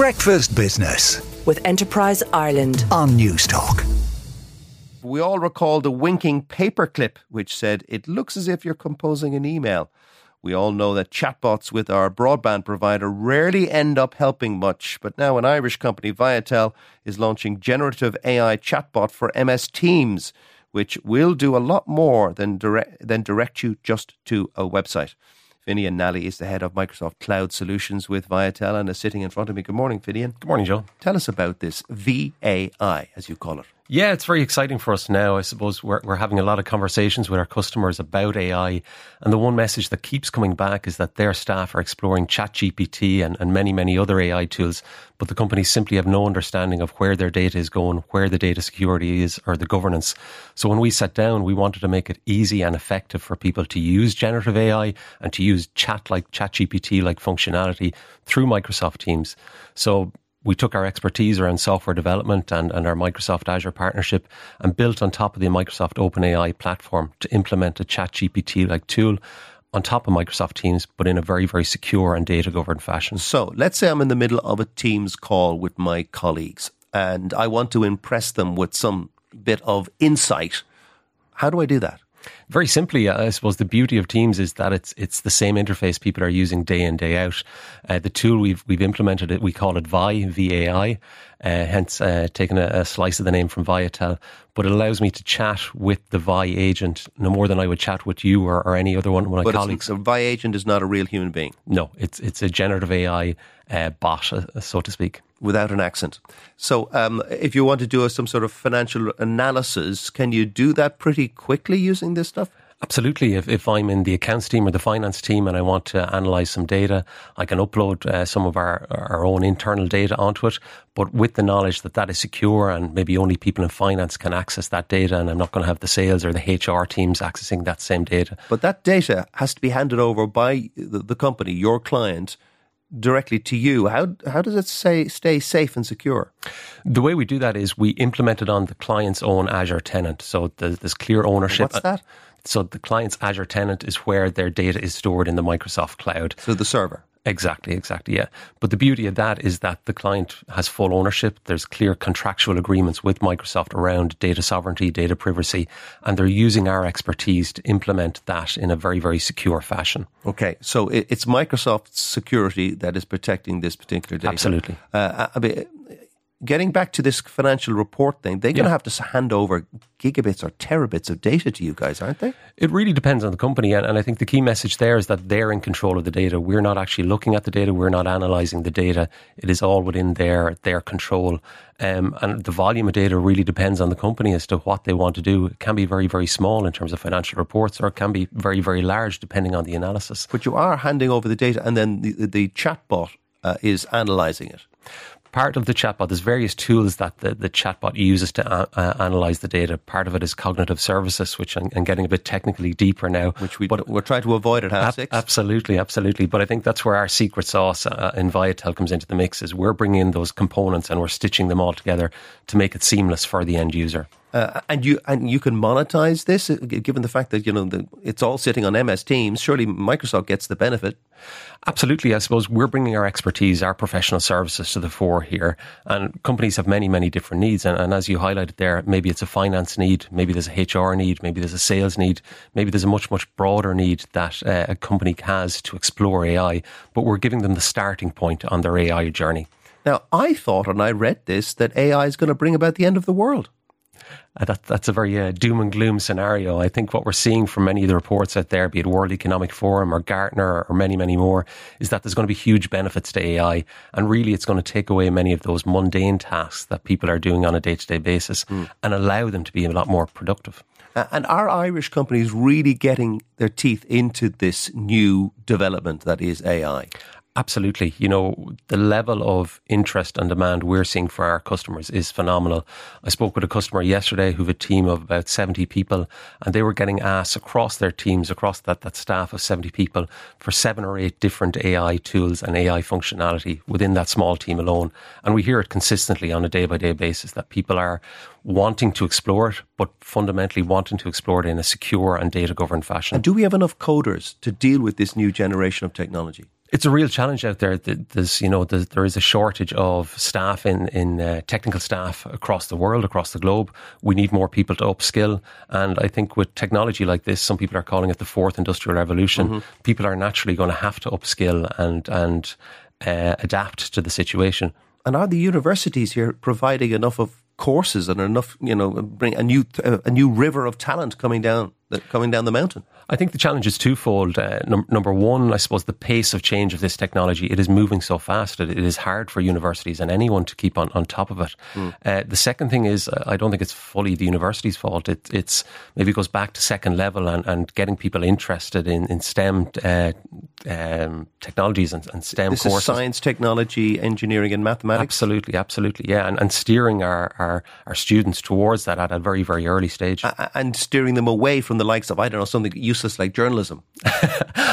Breakfast Business with Enterprise Ireland. on Newstalk. We all recall the winking paperclip, which said, It looks as if you're composing an email. We all know that chatbots with our broadband provider rarely end up helping much, but now an Irish company, Viatel, is launching generative AI chatbot for MS Teams, which will do a lot more than direct, than direct you just to a website. Finian Nally is the head of Microsoft Cloud Solutions with Viatel and is sitting in front of me. Good morning, Finian. Good morning, Joe. Tell us about this VAI, as you call it. Yeah, it's very exciting for us now. I suppose we're, we're having a lot of conversations with our customers about AI. And the one message that keeps coming back is that their staff are exploring ChatGPT and, and many, many other AI tools, but the companies simply have no understanding of where their data is going, where the data security is, or the governance. So when we sat down, we wanted to make it easy and effective for people to use generative AI and to use chat like ChatGPT like functionality through Microsoft Teams. So we took our expertise around software development and, and our Microsoft Azure partnership and built on top of the Microsoft OpenAI platform to implement a ChatGPT like tool on top of Microsoft Teams, but in a very, very secure and data governed fashion. So let's say I'm in the middle of a Teams call with my colleagues and I want to impress them with some bit of insight. How do I do that? Very simply, I suppose the beauty of Teams is that it's it's the same interface people are using day in day out. Uh, the tool we've we've implemented it, we call it Vi V A I, uh, hence uh, taking a, a, slice of the name from Viatel. But it allows me to chat with the Vi agent no more than I would chat with you or, or any other one of my but colleagues. A Vi agent is not a real human being. No, it's it's a generative AI uh, bot, uh, so to speak without an accent. So, um, if you want to do some sort of financial analysis, can you do that pretty quickly using this stuff? Absolutely. If, if I'm in the accounts team or the finance team and I want to analyze some data, I can upload uh, some of our, our own internal data onto it, but with the knowledge that that is secure and maybe only people in finance can access that data and I'm not going to have the sales or the HR teams accessing that same data. But that data has to be handed over by the, the company, your client, directly to you. How how does it say stay safe and secure? The way we do that is we implement it on the client's own Azure tenant. So there's, there's clear ownership. What's that? So the client's Azure tenant is where their data is stored in the Microsoft cloud. So the server. Exactly, exactly, yeah. But the beauty of that is that the client has full ownership. There's clear contractual agreements with Microsoft around data sovereignty, data privacy, and they're using our expertise to implement that in a very, very secure fashion. Okay, so it's Microsoft's security that is protecting this particular data. Absolutely. Uh, I mean, getting back to this financial report thing, they're going to have to hand over gigabits or terabits of data to you guys, aren't they? It really depends on the company. And, and, I think the key message there is that they're in control of the data. We're not actually looking at the data. We're not analyzing the data. It is all within their, their control. Um, and the volume of data really depends on the company as to what they want to do. It can be very, very small in terms of financial reports, or it can be very, very large depending on the analysis. But you are handing over the data, and then the, the chatbot uh, is analyzing it part of the chatbot, there's various tools that the, the chatbot uses to uh, uh, analyze the data. Part of it is cognitive services, which I'm, I'm getting a bit technically deeper now. Which we, but we're trying to avoid at half ab- six. Absolutely, absolutely. But I think that's where our secret sauce uh, in Viatel comes into the mix is we're bringing in those components and we're stitching them all together to make it seamless for the end user. Uh, and you and you can monetize this, uh, given the fact that you know the, it's all sitting on MS Teams. Surely Microsoft gets the benefit. Absolutely, I suppose we're bringing our expertise, our professional services to the fore here, and companies have many, many different needs. And, and as you highlighted there, maybe it's a finance need, maybe there's a HR need, maybe there's a sales need, maybe there's a much, much broader need that uh, a company has to explore AI. But we're giving them the starting point on their AI journey. Now, I thought, and I read this, that AI is going to bring about the end of the world. Uh, that, that's a very uh, doom and gloom scenario. I think what we're seeing from many of the reports out there, be it World Economic Forum or Gartner or many, many more, is that there's going to be huge benefits to AI. And really, it's going to take away many of those mundane tasks that people are doing on a day to day basis mm. and allow them to be a lot more productive. Uh, and are Irish companies really getting their teeth into this new development that is AI? Absolutely. You know, the level of interest and demand we're seeing for our customers is phenomenal. I spoke with a customer yesterday who have a team of about 70 people and they were getting asked across their teams, across that, that staff of 70 people for seven or eight different AI tools and AI functionality within that small team alone. And we hear it consistently on a day by day basis that people are wanting to explore it, but fundamentally wanting to explore it in a secure and data governed fashion. And do we have enough coders to deal with this new generation of technology? It's a real challenge out there. There's, you know, there's, there is a shortage of staff in in uh, technical staff across the world, across the globe. We need more people to upskill, and I think with technology like this, some people are calling it the fourth industrial revolution. Mm-hmm. People are naturally going to have to upskill and and uh, adapt to the situation. And are the universities here providing enough of courses and enough, you know, bring a new a new river of talent coming down coming down the mountain? I think the challenge is twofold. Uh, num- number one, I suppose the pace of change of this technology, it is moving so fast. that it is hard for universities and anyone to keep on, on top of it. Mm. Uh, the second thing is, I don't think it's fully the university's fault. It, it's maybe goes back to second level and, and getting people interested in, in STEM uh, um, technologies and, and STEM this courses. Is science, technology, engineering, and mathematics. Absolutely, absolutely, yeah, and, and steering our, our, our students towards that at a very, very early stage. and steering them away from the likes of, I don't know, something useless like journalism.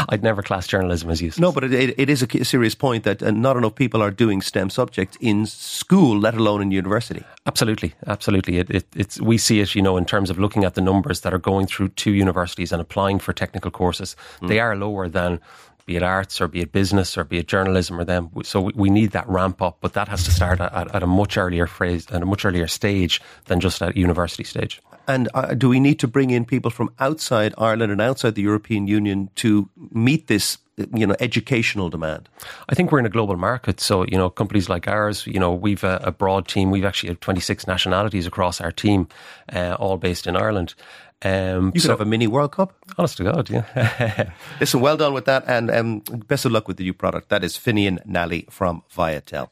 I'd never class journalism as useless. No, but it, it, it is a serious point that uh, not enough people are doing STEM subjects in school, let alone in university. Absolutely, absolutely. It, it's we see it, you know, in terms of looking at the numbers that are going through two universities and applying for technical courses. Mm. They are lower than be it arts or be it business or be it journalism or them. So we, we need that ramp up, but that has to start at, at, a much earlier phase, at a much earlier stage than just at university stage. And uh, do we need to bring in people from outside Ireland and outside the European Union to meet this you know educational demand i think we're in a global market so you know companies like ours you know we've a, a broad team we've actually have 26 nationalities across our team uh, all based in ireland um, you could so, have a mini World Cup. Honest to God, yeah. Listen, well done with that, and um, best of luck with the new product. That is Finian Nally from Viatel.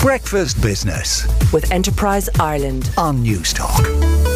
Breakfast Business with Enterprise Ireland on Newstalk.